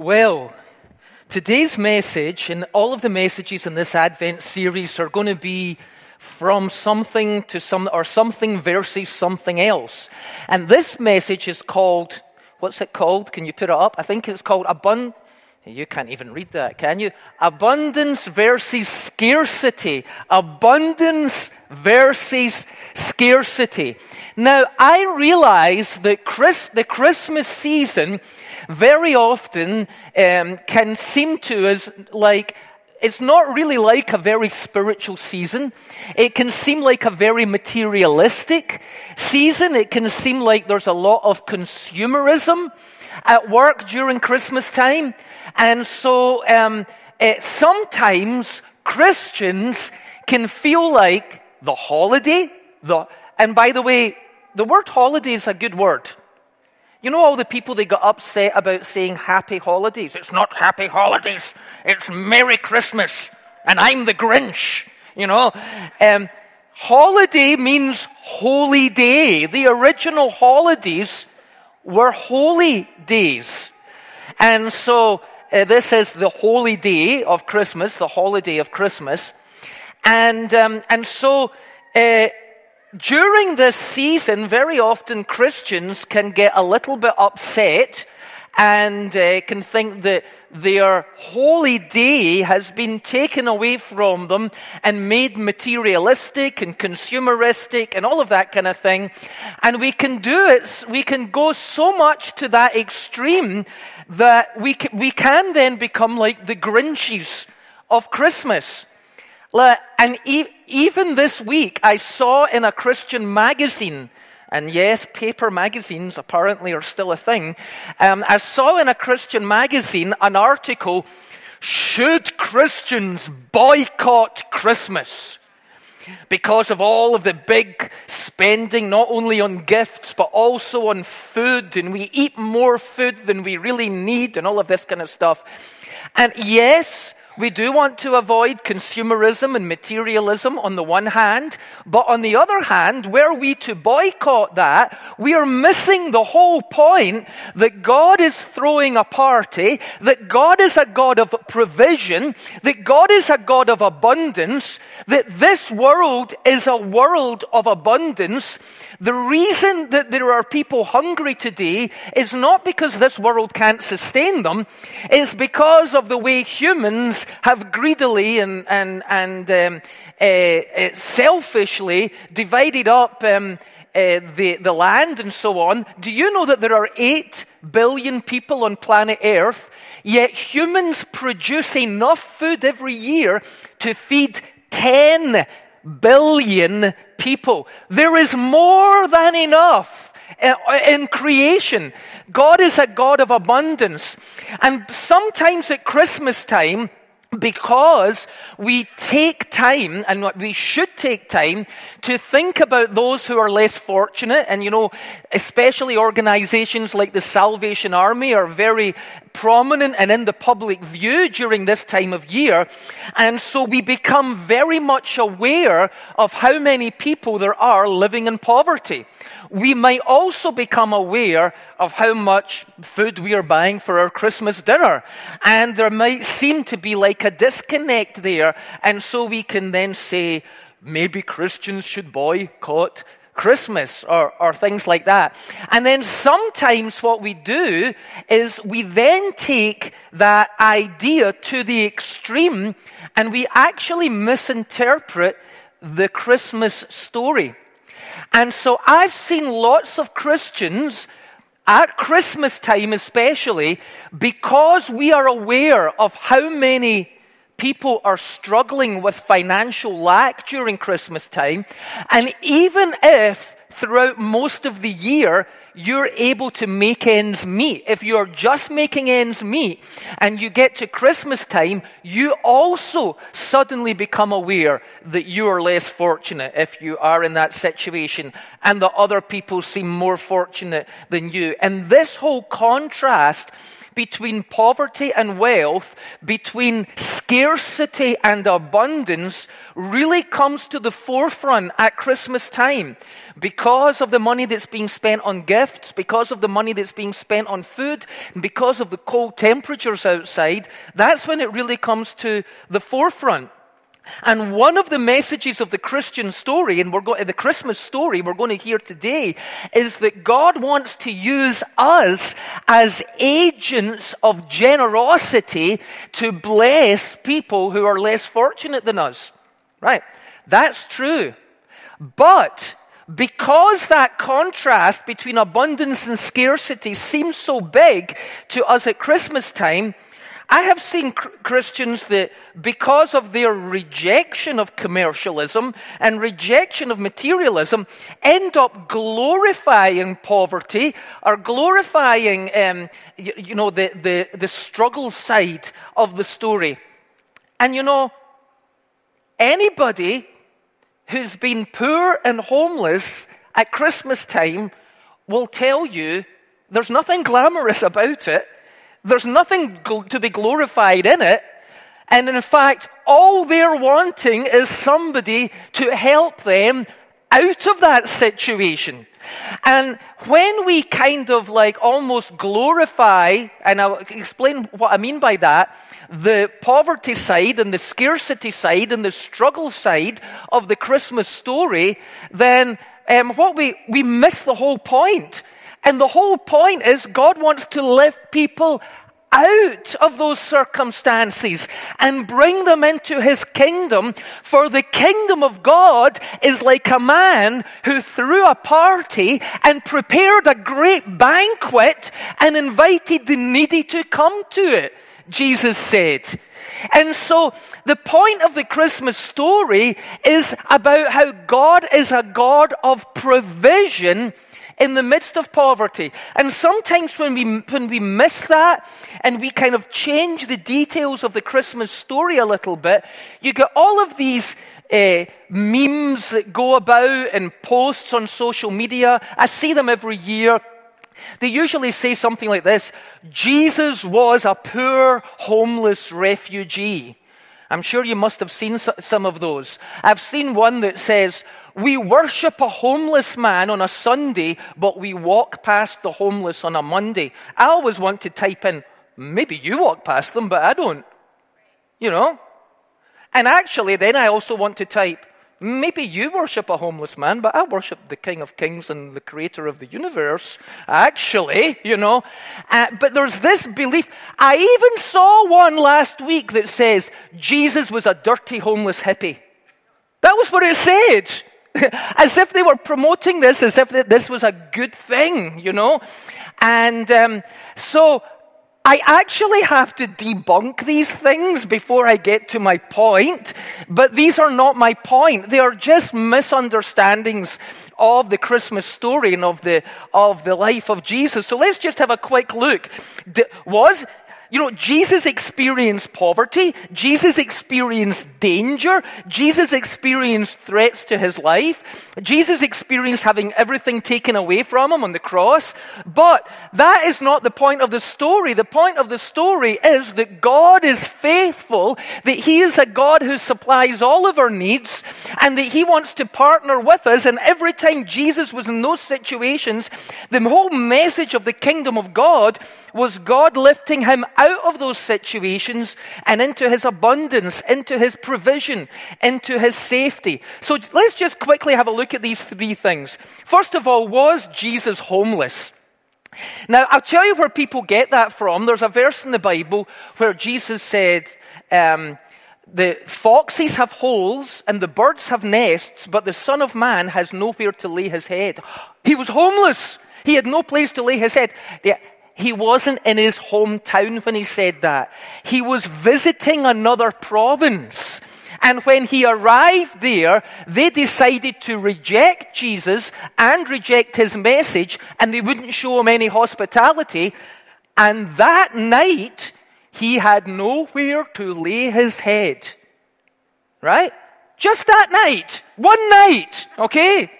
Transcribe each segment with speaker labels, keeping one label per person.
Speaker 1: Well, today's message and all of the messages in this Advent series are going to be from something to some, or something versus something else. And this message is called, what's it called? Can you put it up? I think it's called Abund. You can't even read that, can you? Abundance versus scarcity. Abundance versus scarcity. Now, I realize that Chris, the Christmas season very often um, can seem to us like it's not really like a very spiritual season. It can seem like a very materialistic season. It can seem like there's a lot of consumerism at work during Christmas time. And so um, uh, sometimes Christians can feel like the holiday, the, and by the way, the word holiday is a good word. You know all the people they got upset about saying happy holidays? It's not happy holidays, it's Merry Christmas, and I'm the Grinch, you know? Um, holiday means holy day. The original holidays were holy days. And so uh, this is the holy day of Christmas, the holiday of Christmas. And, um, and so uh, during this season, very often Christians can get a little bit upset and uh, can think that their holy day has been taken away from them and made materialistic and consumeristic and all of that kind of thing. And we can do it, we can go so much to that extreme that we can, we can then become like the Grinches of Christmas. And even this week, I saw in a Christian magazine, and yes, paper magazines apparently are still a thing. Um, I saw in a Christian magazine an article, Should Christians Boycott Christmas? Because of all of the big spending, not only on gifts, but also on food, and we eat more food than we really need, and all of this kind of stuff. And yes, we do want to avoid consumerism and materialism on the one hand, but on the other hand, were we to boycott that, we are missing the whole point that God is throwing a party, that God is a God of provision, that God is a God of abundance, that this world is a world of abundance. The reason that there are people hungry today is not because this world can't sustain them, it's because of the way humans have greedily and, and, and um, uh, uh, selfishly divided up um, uh, the, the land and so on. Do you know that there are 8 billion people on planet Earth, yet humans produce enough food every year to feed 10 billion people? There is more than enough uh, uh, in creation. God is a God of abundance. And sometimes at Christmas time, because we take time and we should take time to think about those who are less fortunate and you know especially organizations like the salvation army are very prominent and in the public view during this time of year and so we become very much aware of how many people there are living in poverty we might also become aware of how much food we are buying for our Christmas dinner. And there might seem to be like a disconnect there. And so we can then say, maybe Christians should boycott Christmas or, or things like that. And then sometimes what we do is we then take that idea to the extreme and we actually misinterpret the Christmas story. And so I've seen lots of Christians at Christmas time, especially, because we are aware of how many people are struggling with financial lack during Christmas time. And even if throughout most of the year you're able to make ends meet. If you're just making ends meet and you get to Christmas time, you also suddenly become aware that you are less fortunate if you are in that situation and that other people seem more fortunate than you. And this whole contrast between poverty and wealth, between scarcity and abundance really comes to the forefront at Christmas time because of the money that's being spent on gifts, because of the money that's being spent on food, and because of the cold temperatures outside. That's when it really comes to the forefront. And one of the messages of the Christian story, and we're going, the Christmas story we're going to hear today, is that God wants to use us as agents of generosity to bless people who are less fortunate than us. Right? That's true. But because that contrast between abundance and scarcity seems so big to us at Christmas time, I have seen Christians that, because of their rejection of commercialism and rejection of materialism, end up glorifying poverty or glorifying, um, you, you know, the, the, the struggle side of the story. And you know, anybody who's been poor and homeless at Christmas time will tell you there's nothing glamorous about it. There's nothing to be glorified in it. And in fact, all they're wanting is somebody to help them out of that situation. And when we kind of like almost glorify, and I'll explain what I mean by that, the poverty side and the scarcity side and the struggle side of the Christmas story, then um, what we, we miss the whole point. And the whole point is God wants to lift people out of those circumstances and bring them into his kingdom. For the kingdom of God is like a man who threw a party and prepared a great banquet and invited the needy to come to it, Jesus said. And so the point of the Christmas story is about how God is a God of provision in the midst of poverty. And sometimes when we, when we miss that and we kind of change the details of the Christmas story a little bit, you get all of these uh, memes that go about and posts on social media. I see them every year. They usually say something like this Jesus was a poor, homeless refugee. I'm sure you must have seen some of those. I've seen one that says, we worship a homeless man on a Sunday, but we walk past the homeless on a Monday. I always want to type in, maybe you walk past them, but I don't. You know? And actually, then I also want to type, maybe you worship a homeless man, but I worship the King of Kings and the Creator of the universe. Actually, you know. Uh, but there's this belief. I even saw one last week that says Jesus was a dirty homeless hippie. That was what it said. as if they were promoting this, as if this was a good thing, you know? And um, so I actually have to debunk these things before I get to my point, but these are not my point. They are just misunderstandings of the Christmas story and of the, of the life of Jesus. So let's just have a quick look. Was you know, Jesus experienced poverty. Jesus experienced danger. Jesus experienced threats to his life. Jesus experienced having everything taken away from him on the cross. But that is not the point of the story. The point of the story is that God is faithful, that he is a God who supplies all of our needs, and that he wants to partner with us. And every time Jesus was in those situations, the whole message of the kingdom of God was God lifting him out of those situations and into his abundance, into his provision, into his safety. So let's just quickly have a look at these three things. First of all, was Jesus homeless? Now, I'll tell you where people get that from. There's a verse in the Bible where Jesus said, um, the foxes have holes and the birds have nests, but the Son of Man has nowhere to lay his head. He was homeless. He had no place to lay his head. He wasn't in his hometown when he said that. He was visiting another province. And when he arrived there, they decided to reject Jesus and reject his message, and they wouldn't show him any hospitality. And that night, he had nowhere to lay his head. Right? Just that night. One night. Okay?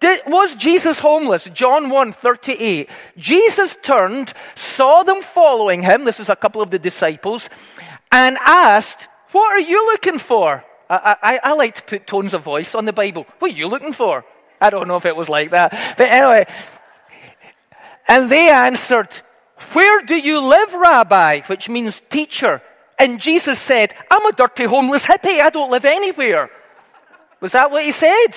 Speaker 1: Did, was Jesus homeless? John 1 38. Jesus turned, saw them following him. This is a couple of the disciples, and asked, What are you looking for? I, I, I like to put tones of voice on the Bible. What are you looking for? I don't know if it was like that. But anyway, and they answered, Where do you live, Rabbi? Which means teacher. And Jesus said, I'm a dirty homeless hippie. I don't live anywhere. Was that what he said?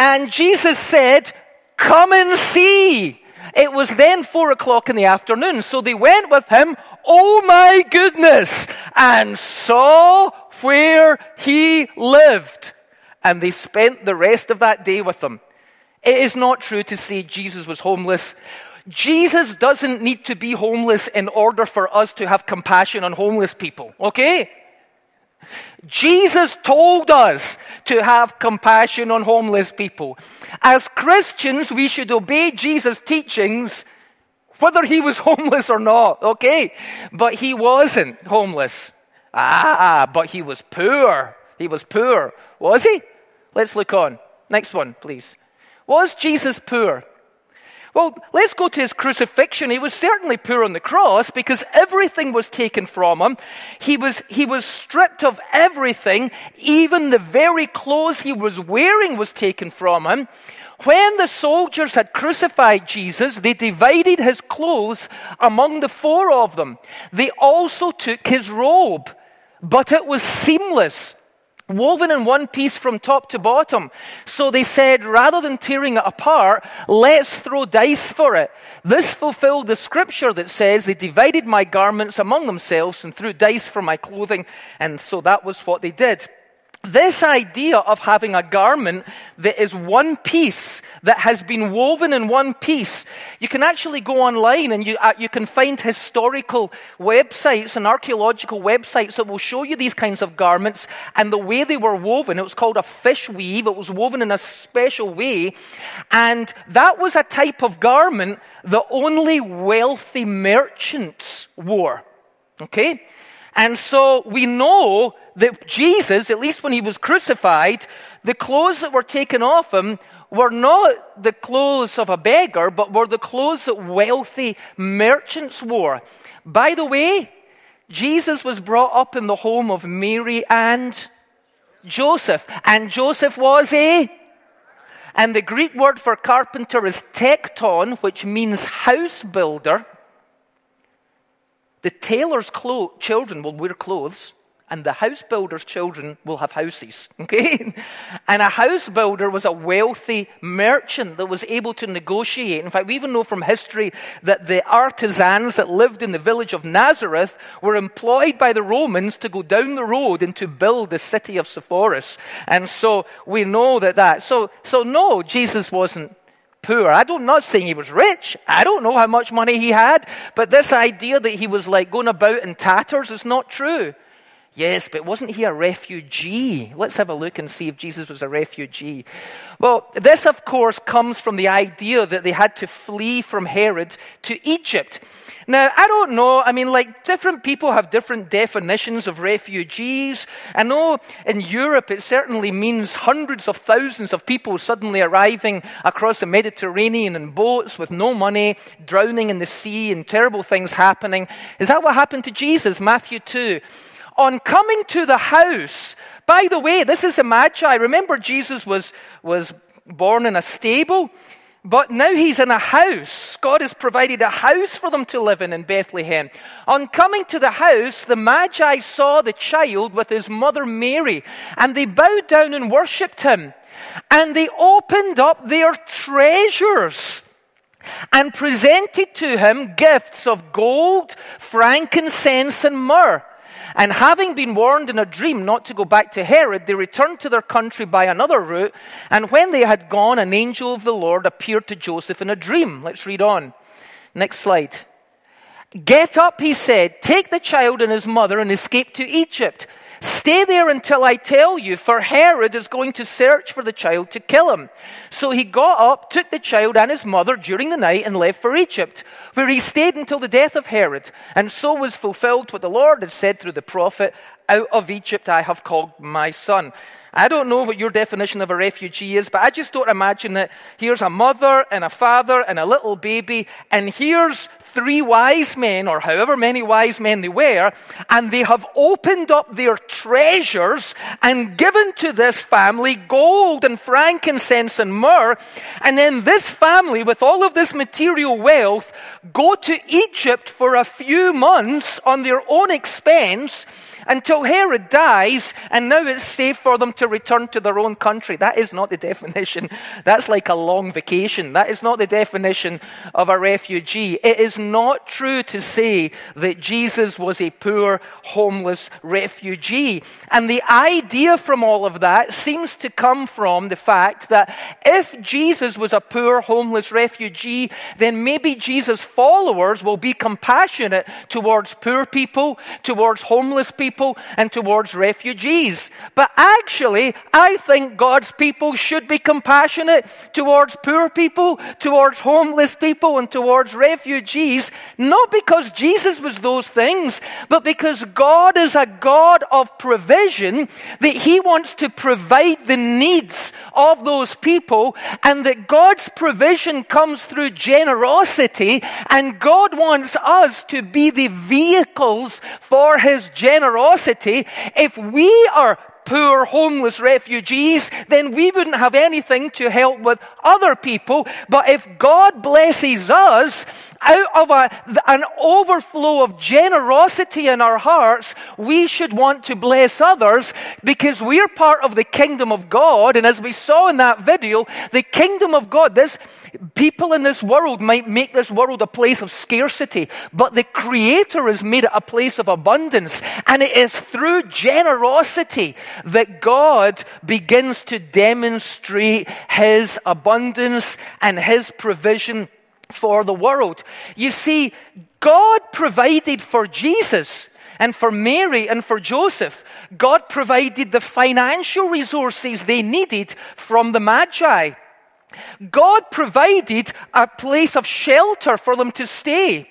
Speaker 1: And Jesus said, Come and see. It was then four o'clock in the afternoon, so they went with him, oh my goodness, and saw where he lived. And they spent the rest of that day with him. It is not true to say Jesus was homeless. Jesus doesn't need to be homeless in order for us to have compassion on homeless people, okay? Jesus told us to have compassion on homeless people. As Christians, we should obey Jesus' teachings whether he was homeless or not, okay? But he wasn't homeless. Ah, but he was poor. He was poor. Was he? Let's look on. Next one, please. Was Jesus poor? Well, let's go to his crucifixion. He was certainly poor on the cross because everything was taken from him. He was, he was stripped of everything. Even the very clothes he was wearing was taken from him. When the soldiers had crucified Jesus, they divided his clothes among the four of them. They also took his robe, but it was seamless woven in one piece from top to bottom. So they said, rather than tearing it apart, let's throw dice for it. This fulfilled the scripture that says, they divided my garments among themselves and threw dice for my clothing. And so that was what they did. This idea of having a garment that is one piece, that has been woven in one piece, you can actually go online and you, uh, you can find historical websites and archaeological websites that will show you these kinds of garments and the way they were woven. It was called a fish weave. It was woven in a special way. And that was a type of garment that only wealthy merchants wore. Okay? And so we know that Jesus, at least when he was crucified, the clothes that were taken off him were not the clothes of a beggar, but were the clothes that wealthy merchants wore. By the way, Jesus was brought up in the home of Mary and Joseph. And Joseph was a. And the Greek word for carpenter is tekton, which means house builder. The tailor's clo- children will wear clothes, and the house builder's children will have houses. Okay? and a house builder was a wealthy merchant that was able to negotiate. In fact, we even know from history that the artisans that lived in the village of Nazareth were employed by the Romans to go down the road and to build the city of Sepphoris. And so we know that that. So, so no, Jesus wasn't poor. I don't, not saying he was rich. I don't know how much money he had. But this idea that he was like going about in tatters is not true. Yes, but wasn't he a refugee? Let's have a look and see if Jesus was a refugee. Well, this, of course, comes from the idea that they had to flee from Herod to Egypt. Now, I don't know. I mean, like, different people have different definitions of refugees. I know in Europe it certainly means hundreds of thousands of people suddenly arriving across the Mediterranean in boats with no money, drowning in the sea, and terrible things happening. Is that what happened to Jesus? Matthew 2 on coming to the house, by the way, this is a magi. Remember, Jesus was, was born in a stable, but now he's in a house. God has provided a house for them to live in in Bethlehem. On coming to the house, the magi saw the child with his mother Mary, and they bowed down and worshipped him. And they opened up their treasures and presented to him gifts of gold, frankincense, and myrrh. And having been warned in a dream not to go back to Herod, they returned to their country by another route. And when they had gone, an angel of the Lord appeared to Joseph in a dream. Let's read on. Next slide. Get up, he said, take the child and his mother and escape to Egypt. Stay there until I tell you, for Herod is going to search for the child to kill him. So he got up, took the child and his mother during the night, and left for Egypt, where he stayed until the death of Herod. And so was fulfilled what the Lord had said through the prophet, Out of Egypt I have called my son. I don't know what your definition of a refugee is, but I just don't imagine that here's a mother and a father and a little baby, and here's three wise men, or however many wise men they were, and they have opened up their treasures and given to this family gold and frankincense and myrrh. And then this family, with all of this material wealth, go to Egypt for a few months on their own expense until Herod dies, and now it's safe for them to return to their own country. That is not the definition. That's like a long vacation. That is not the definition of a refugee. It is not true to say that Jesus was a poor, homeless refugee. And the idea from all of that seems to come from the fact that if Jesus was a poor, homeless refugee, then maybe Jesus' followers will be compassionate towards poor people, towards homeless people people and towards refugees. But actually, I think God's people should be compassionate towards poor people, towards homeless people, and towards refugees, not because Jesus was those things, but because God is a God of provision, that He wants to provide the needs of those people, and that God's provision comes through generosity, and God wants us to be the vehicles for His generosity generosity, if we are poor homeless refugees, then we wouldn't have anything to help with other people. But if God blesses us out of a, an overflow of generosity in our hearts, we should want to bless others because we're part of the kingdom of God. And as we saw in that video, the kingdom of God, this people in this world might make this world a place of scarcity, but the Creator has made it a place of abundance. And it is through generosity that God begins to demonstrate his abundance and his provision for the world. You see, God provided for Jesus and for Mary and for Joseph. God provided the financial resources they needed from the Magi. God provided a place of shelter for them to stay.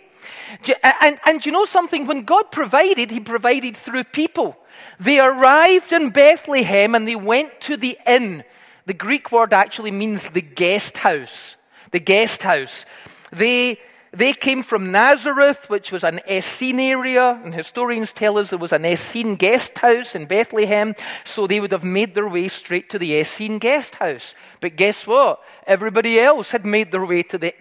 Speaker 1: And, and you know something? When God provided, He provided through people. They arrived in Bethlehem and they went to the inn. The Greek word actually means the guest house. The guest house. They, they came from Nazareth, which was an Essene area, and historians tell us there was an Essene guest house in Bethlehem, so they would have made their way straight to the Essene guest house. But guess what? Everybody else had made their way to the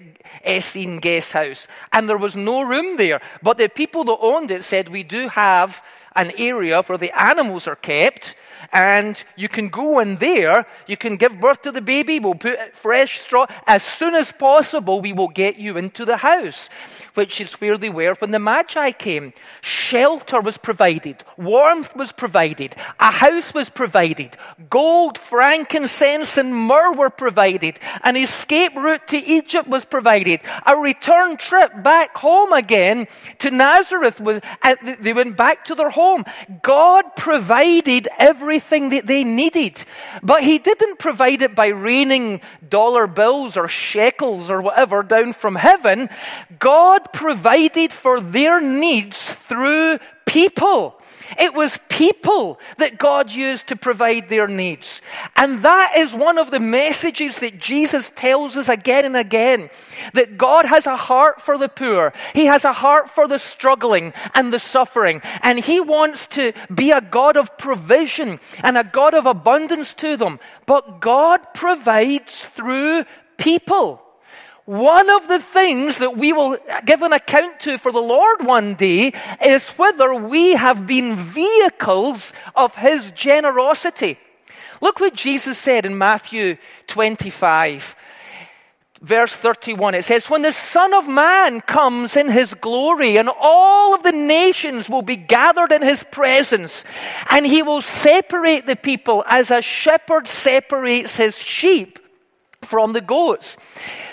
Speaker 1: Essene guest house, and there was no room there. But the people that owned it said, We do have an area where the animals are kept, and you can go in there, you can give birth to the baby, we'll put fresh straw. As soon as possible, we will get you into the house, which is where they were when the Magi came. Shelter was provided, warmth was provided, a house was provided, gold, frankincense, and myrrh were provided, an escape route to Egypt was provided, a return trip back home again to Nazareth. Was, they went back to their home. God provided every everything that they needed. But he didn't provide it by raining dollar bills or shekels or whatever down from heaven. God provided for their needs through people. It was people that God used to provide their needs. And that is one of the messages that Jesus tells us again and again that God has a heart for the poor, He has a heart for the struggling and the suffering. And He wants to be a God of provision and a God of abundance to them. But God provides through people. One of the things that we will give an account to for the Lord one day is whether we have been vehicles of His generosity. Look what Jesus said in Matthew 25, verse 31. It says, When the Son of Man comes in His glory, and all of the nations will be gathered in His presence, and He will separate the people as a shepherd separates his sheep from the goats.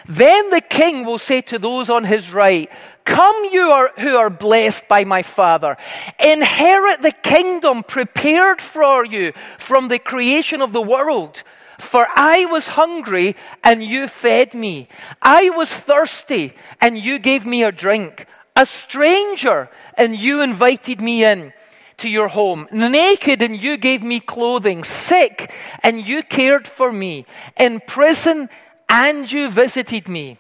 Speaker 1: Then the king will say to those on his right, Come, you are, who are blessed by my Father. Inherit the kingdom prepared for you from the creation of the world. For I was hungry and you fed me. I was thirsty and you gave me a drink. A stranger and you invited me in to your home. Naked and you gave me clothing. Sick and you cared for me. In prison and you visited me.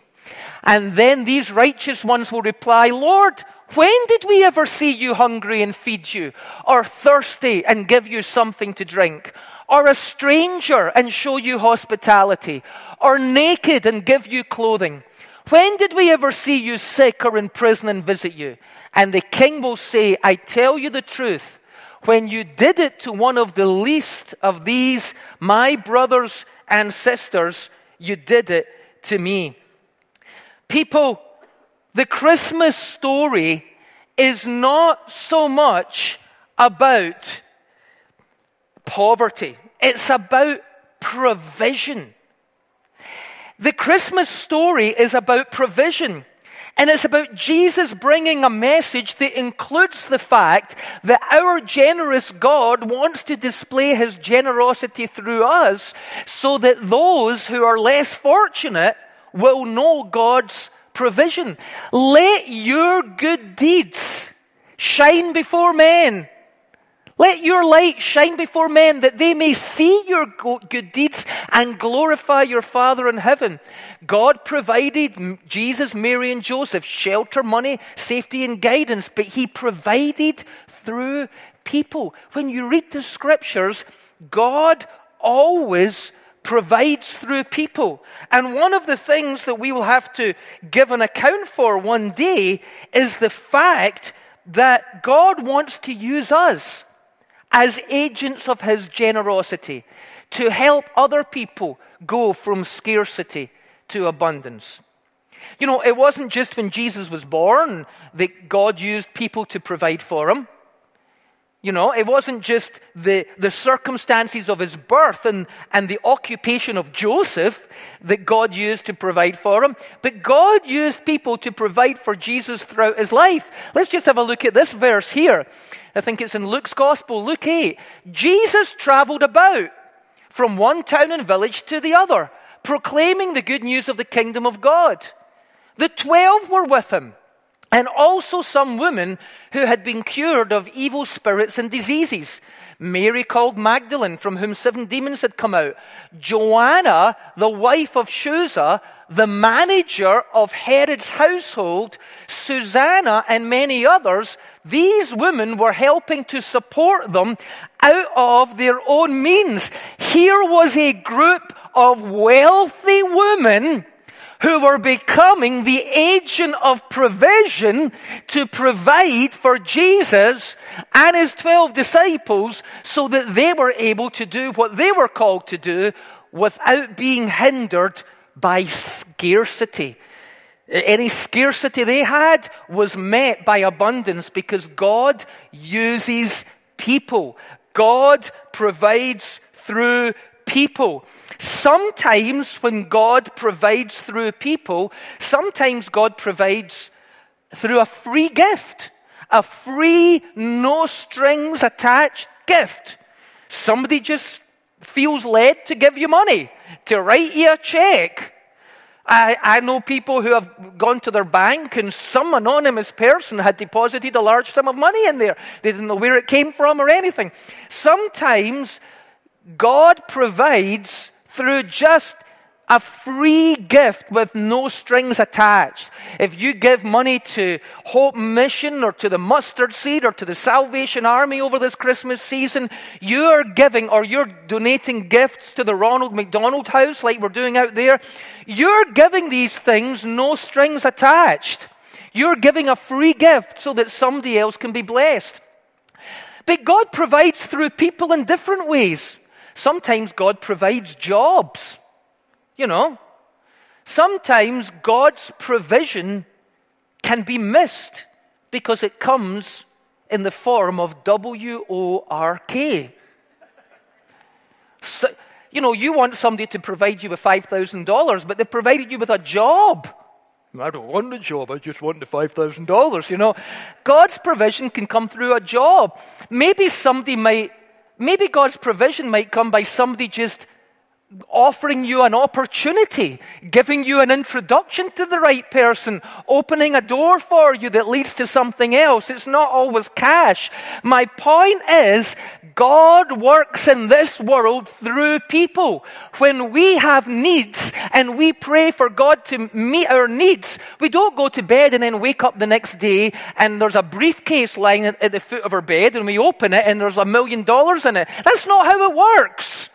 Speaker 1: And then these righteous ones will reply, Lord, when did we ever see you hungry and feed you, or thirsty and give you something to drink, or a stranger and show you hospitality, or naked and give you clothing? When did we ever see you sick or in prison and visit you? And the king will say, I tell you the truth. When you did it to one of the least of these, my brothers and sisters, you did it to me. People, the Christmas story is not so much about poverty, it's about provision. The Christmas story is about provision. And it's about Jesus bringing a message that includes the fact that our generous God wants to display his generosity through us so that those who are less fortunate will know God's provision. Let your good deeds shine before men. Let your light shine before men that they may see your good deeds and glorify your Father in heaven. God provided Jesus, Mary, and Joseph shelter, money, safety, and guidance, but He provided through people. When you read the scriptures, God always provides through people. And one of the things that we will have to give an account for one day is the fact that God wants to use us as agents of His generosity to help other people go from scarcity to abundance. You know, it wasn't just when Jesus was born that God used people to provide for him. You know, it wasn't just the, the circumstances of his birth and, and the occupation of Joseph that God used to provide for him, but God used people to provide for Jesus throughout his life. Let's just have a look at this verse here. I think it's in Luke's Gospel, Luke 8. Jesus traveled about from one town and village to the other, proclaiming the good news of the kingdom of God. The twelve were with him and also some women who had been cured of evil spirits and diseases. Mary called Magdalene, from whom seven demons had come out. Joanna, the wife of Chuza, the manager of Herod's household, Susanna, and many others, these women were helping to support them out of their own means. Here was a group of wealthy women who were becoming the agent of provision to provide for Jesus and his 12 disciples so that they were able to do what they were called to do without being hindered by scarcity. Any scarcity they had was met by abundance because God uses people. God provides through people. Sometimes, when God provides through people, sometimes God provides through a free gift, a free, no strings attached gift. Somebody just feels led to give you money, to write you a check. I, I, know people who have gone to their bank and some anonymous person had deposited a large sum of money in there. They didn't know where it came from or anything. Sometimes God provides through just a free gift with no strings attached. If you give money to Hope Mission or to the Mustard Seed or to the Salvation Army over this Christmas season, you're giving or you're donating gifts to the Ronald McDonald House like we're doing out there. You're giving these things no strings attached. You're giving a free gift so that somebody else can be blessed. But God provides through people in different ways. Sometimes God provides jobs. You know, sometimes God's provision can be missed because it comes in the form of W O R K. So, you know, you want somebody to provide you with $5,000, but they've provided you with a job. I don't want the job, I just want the $5,000, you know. God's provision can come through a job. Maybe somebody might, maybe God's provision might come by somebody just offering you an opportunity, giving you an introduction to the right person, opening a door for you that leads to something else. It's not always cash. My point is, God works in this world through people. When we have needs and we pray for God to meet our needs, we don't go to bed and then wake up the next day and there's a briefcase lying at the foot of our bed and we open it and there's a million dollars in it. That's not how it works.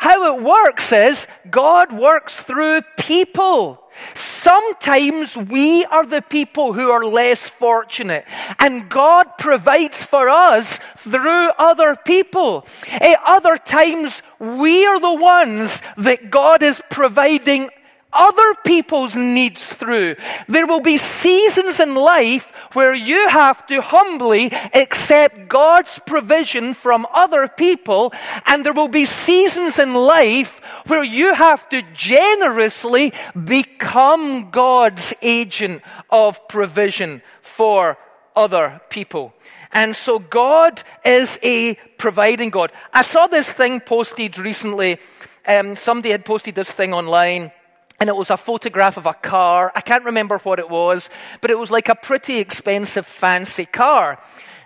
Speaker 1: How it works is God works through people. Sometimes we are the people who are less fortunate, and God provides for us through other people. At other times, we are the ones that God is providing other people's needs through. There will be seasons in life where you have to humbly accept God's provision from other people, and there will be seasons in life where you have to generously become God's agent of provision for other people. And so God is a providing God. I saw this thing posted recently. Um, somebody had posted this thing online and it was a photograph of a car. I can't remember what it was, but it was like a pretty expensive, fancy car.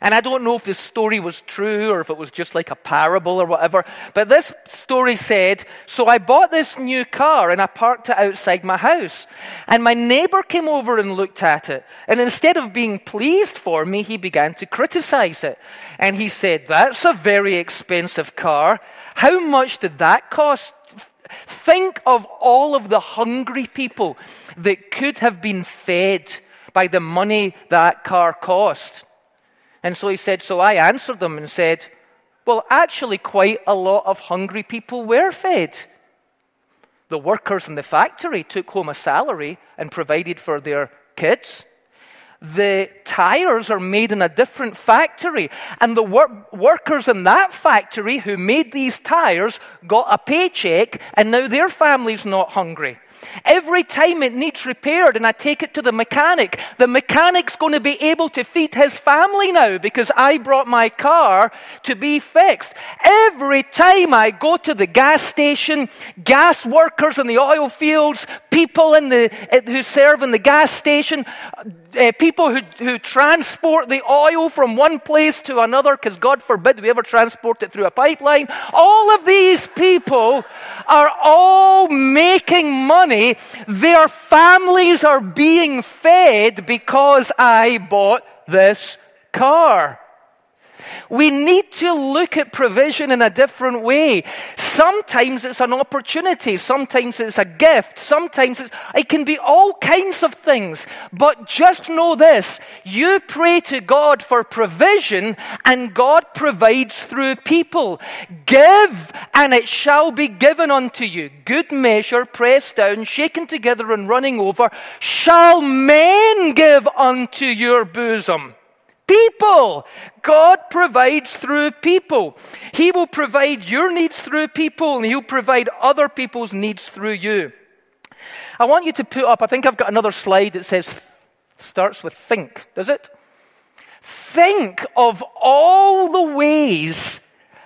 Speaker 1: And I don't know if this story was true or if it was just like a parable or whatever. But this story said So I bought this new car and I parked it outside my house. And my neighbor came over and looked at it. And instead of being pleased for me, he began to criticize it. And he said, That's a very expensive car. How much did that cost? Think of all of the hungry people that could have been fed by the money that car cost. And so he said, So I answered them and said, Well, actually, quite a lot of hungry people were fed. The workers in the factory took home a salary and provided for their kids the tires are made in a different factory. And the wor- workers in that factory who made these tires got a paycheck, and now their family's not hungry. Every time it needs repaired and I take it to the mechanic, the mechanic's going to be able to feed his family now because I brought my car to be fixed. Every time I go to the gas station, gas workers in the oil fields, people in the, eh, who serve in the gas station, uh, people who, who transport the oil from one place to another, because God forbid we ever transport it through a pipeline. All of these people are all making money. Their families are being fed because I bought this car. We need to look at provision in a different way. Sometimes it's an opportunity, sometimes it's a gift, sometimes it can be all kinds of things. But just know this you pray to God for provision, and God provides through people. Give, and it shall be given unto you. Good measure, pressed down, shaken together, and running over, shall men give unto your bosom. People. God provides through people. He will provide your needs through people, and He'll provide other people's needs through you. I want you to put up, I think I've got another slide that says, starts with think, does it? Think of all the ways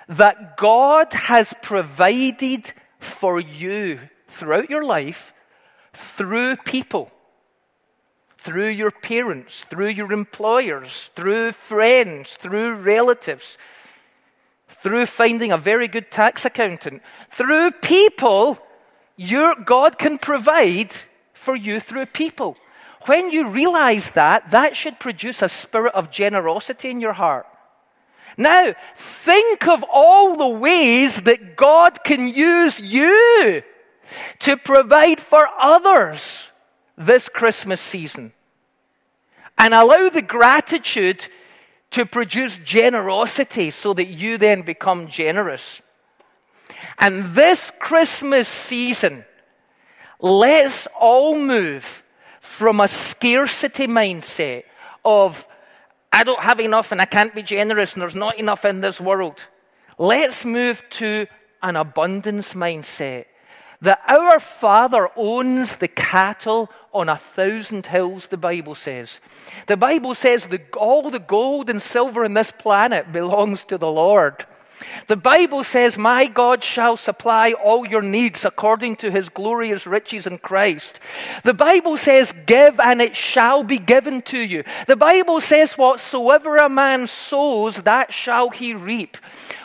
Speaker 1: that God has provided for you throughout your life through people through your parents, through your employers, through friends, through relatives, through finding a very good tax accountant, through people, your God can provide for you through people. When you realize that, that should produce a spirit of generosity in your heart. Now, think of all the ways that God can use you to provide for others this Christmas season and allow the gratitude to produce generosity so that you then become generous. And this Christmas season, let's all move from a scarcity mindset of, I don't have enough and I can't be generous and there's not enough in this world. Let's move to an abundance mindset that our Father owns the cattle on a thousand hills, the Bible says. The Bible says that all the gold and silver in this planet belongs to the Lord. The Bible says, My God shall supply all your needs according to his glorious riches in Christ. The Bible says, Give and it shall be given to you. The Bible says, Whatsoever a man sows, that shall he reap.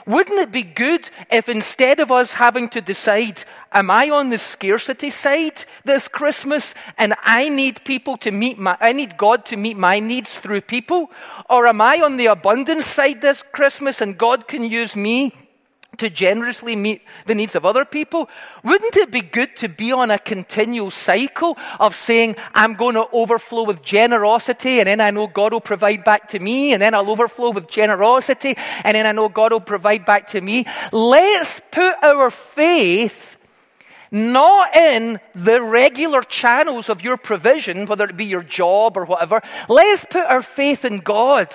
Speaker 1: Wouldn't it be good if instead of us having to decide, am I on the scarcity side this Christmas and I need people to meet my, I need God to meet my needs through people? Or am I on the abundance side this Christmas and God can use me to generously meet the needs of other people? Wouldn't it be good to be on a continual cycle of saying, I'm going to overflow with generosity, and then I know God will provide back to me, and then I'll overflow with generosity, and then I know God will provide back to me? Let's put our faith not in the regular channels of your provision, whether it be your job or whatever. Let's put our faith in God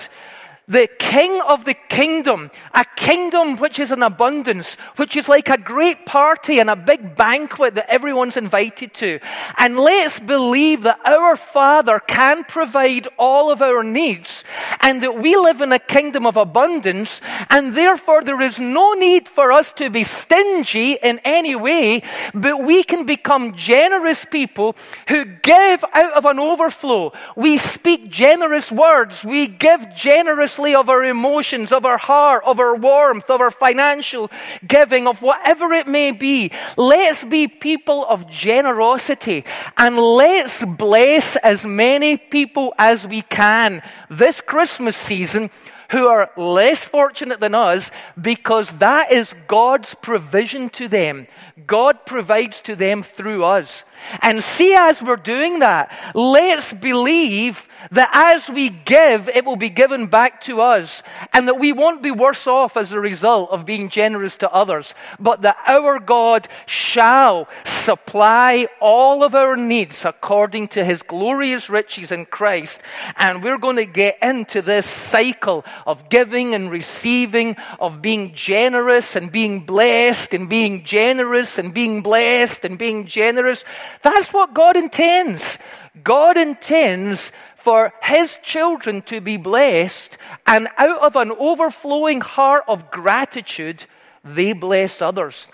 Speaker 1: the king of the kingdom, a kingdom which is in abundance, which is like a great party and a big banquet that everyone's invited to. And let's believe that our Father can provide all of our needs and that we live in a kingdom of abundance and therefore there is no need for us to be stingy in any way, but we can become generous people who give out of an overflow. We speak generous words. We give generous of our emotions, of our heart, of our warmth, of our financial giving, of whatever it may be. Let's be people of generosity and let's bless as many people as we can this Christmas season who are less fortunate than us because that is God's provision to them. God provides to them through us. And see, as we're doing that, let's believe that as we give, it will be given back to us, and that we won't be worse off as a result of being generous to others, but that our God shall supply all of our needs according to his glorious riches in Christ. And we're going to get into this cycle of giving and receiving, of being generous and being blessed, and being generous and being blessed and being generous. That's what God intends. God intends for his children to be blessed, and out of an overflowing heart of gratitude, they bless others.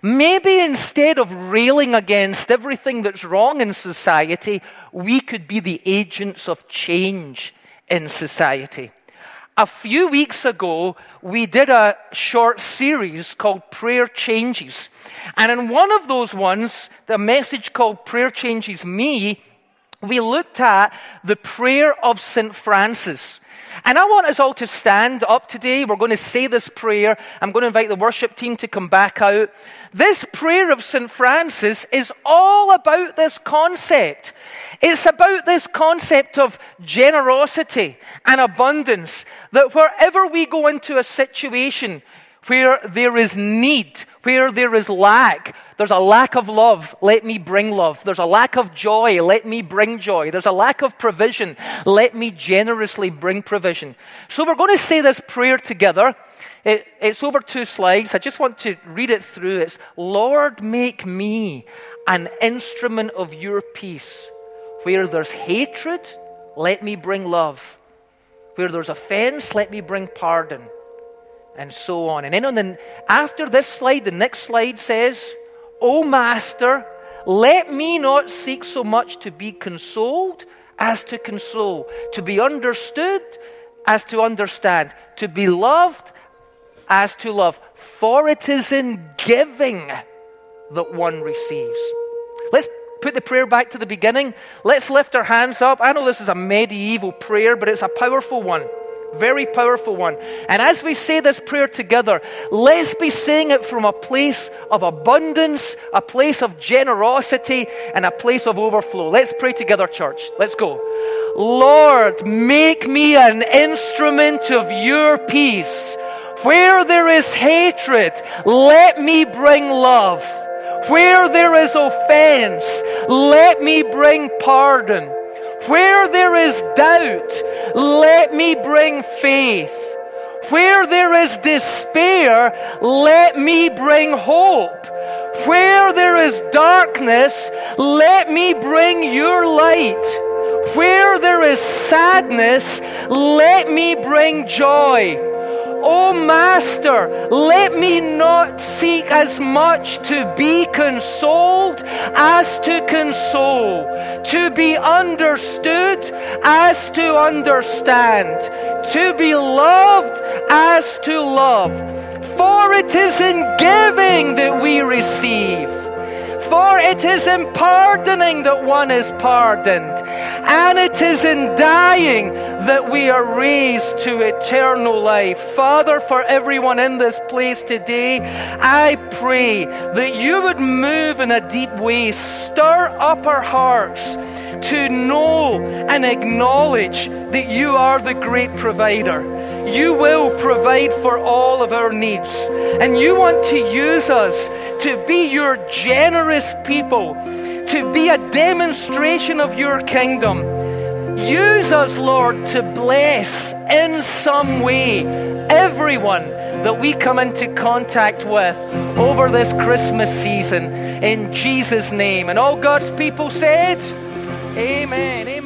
Speaker 1: Maybe instead of railing against everything that's wrong in society, we could be the agents of change in society. A few weeks ago, we did a short series called Prayer Changes. And in one of those ones, the message called Prayer Changes Me, we looked at the prayer of St. Francis. And I want us all to stand up today. We're going to say this prayer. I'm going to invite the worship team to come back out. This prayer of St. Francis is all about this concept. It's about this concept of generosity and abundance. That wherever we go into a situation where there is need, where there is lack, there's a lack of love, let me bring love. There's a lack of joy, let me bring joy. There's a lack of provision, let me generously bring provision. So we're going to say this prayer together. It, it's over two slides. I just want to read it through. It's Lord, make me an instrument of your peace. Where there's hatred, let me bring love. Where there's offense, let me bring pardon. And so on. And then on the, after this slide, the next slide says, O Master, let me not seek so much to be consoled as to console, to be understood as to understand, to be loved as to love. For it is in giving that one receives. Let's put the prayer back to the beginning. Let's lift our hands up. I know this is a medieval prayer, but it's a powerful one. Very powerful one. And as we say this prayer together, let's be saying it from a place of abundance, a place of generosity, and a place of overflow. Let's pray together, church. Let's go. Lord, make me an instrument of your peace. Where there is hatred, let me bring love. Where there is offense, let me bring pardon. Where there is doubt, let me bring faith. Where there is despair, let me bring hope. Where there is darkness, let me bring your light. Where there is sadness, let me bring joy. Oh, Master, let me not seek as much to be consoled as to console, to be understood as to understand, to be loved as to love. For it is in giving that we receive. For it is in pardoning that one is pardoned, and it is in dying that we are raised to eternal life. Father, for everyone in this place today, I pray that you would move in a deep way, stir up our hearts to know and acknowledge that you are the great provider. You will provide for all of our needs. And you want to use us to be your generous people, to be a demonstration of your kingdom. Use us, Lord, to bless in some way everyone that we come into contact with over this Christmas season in Jesus' name. And all God's people said, Amen. Amen.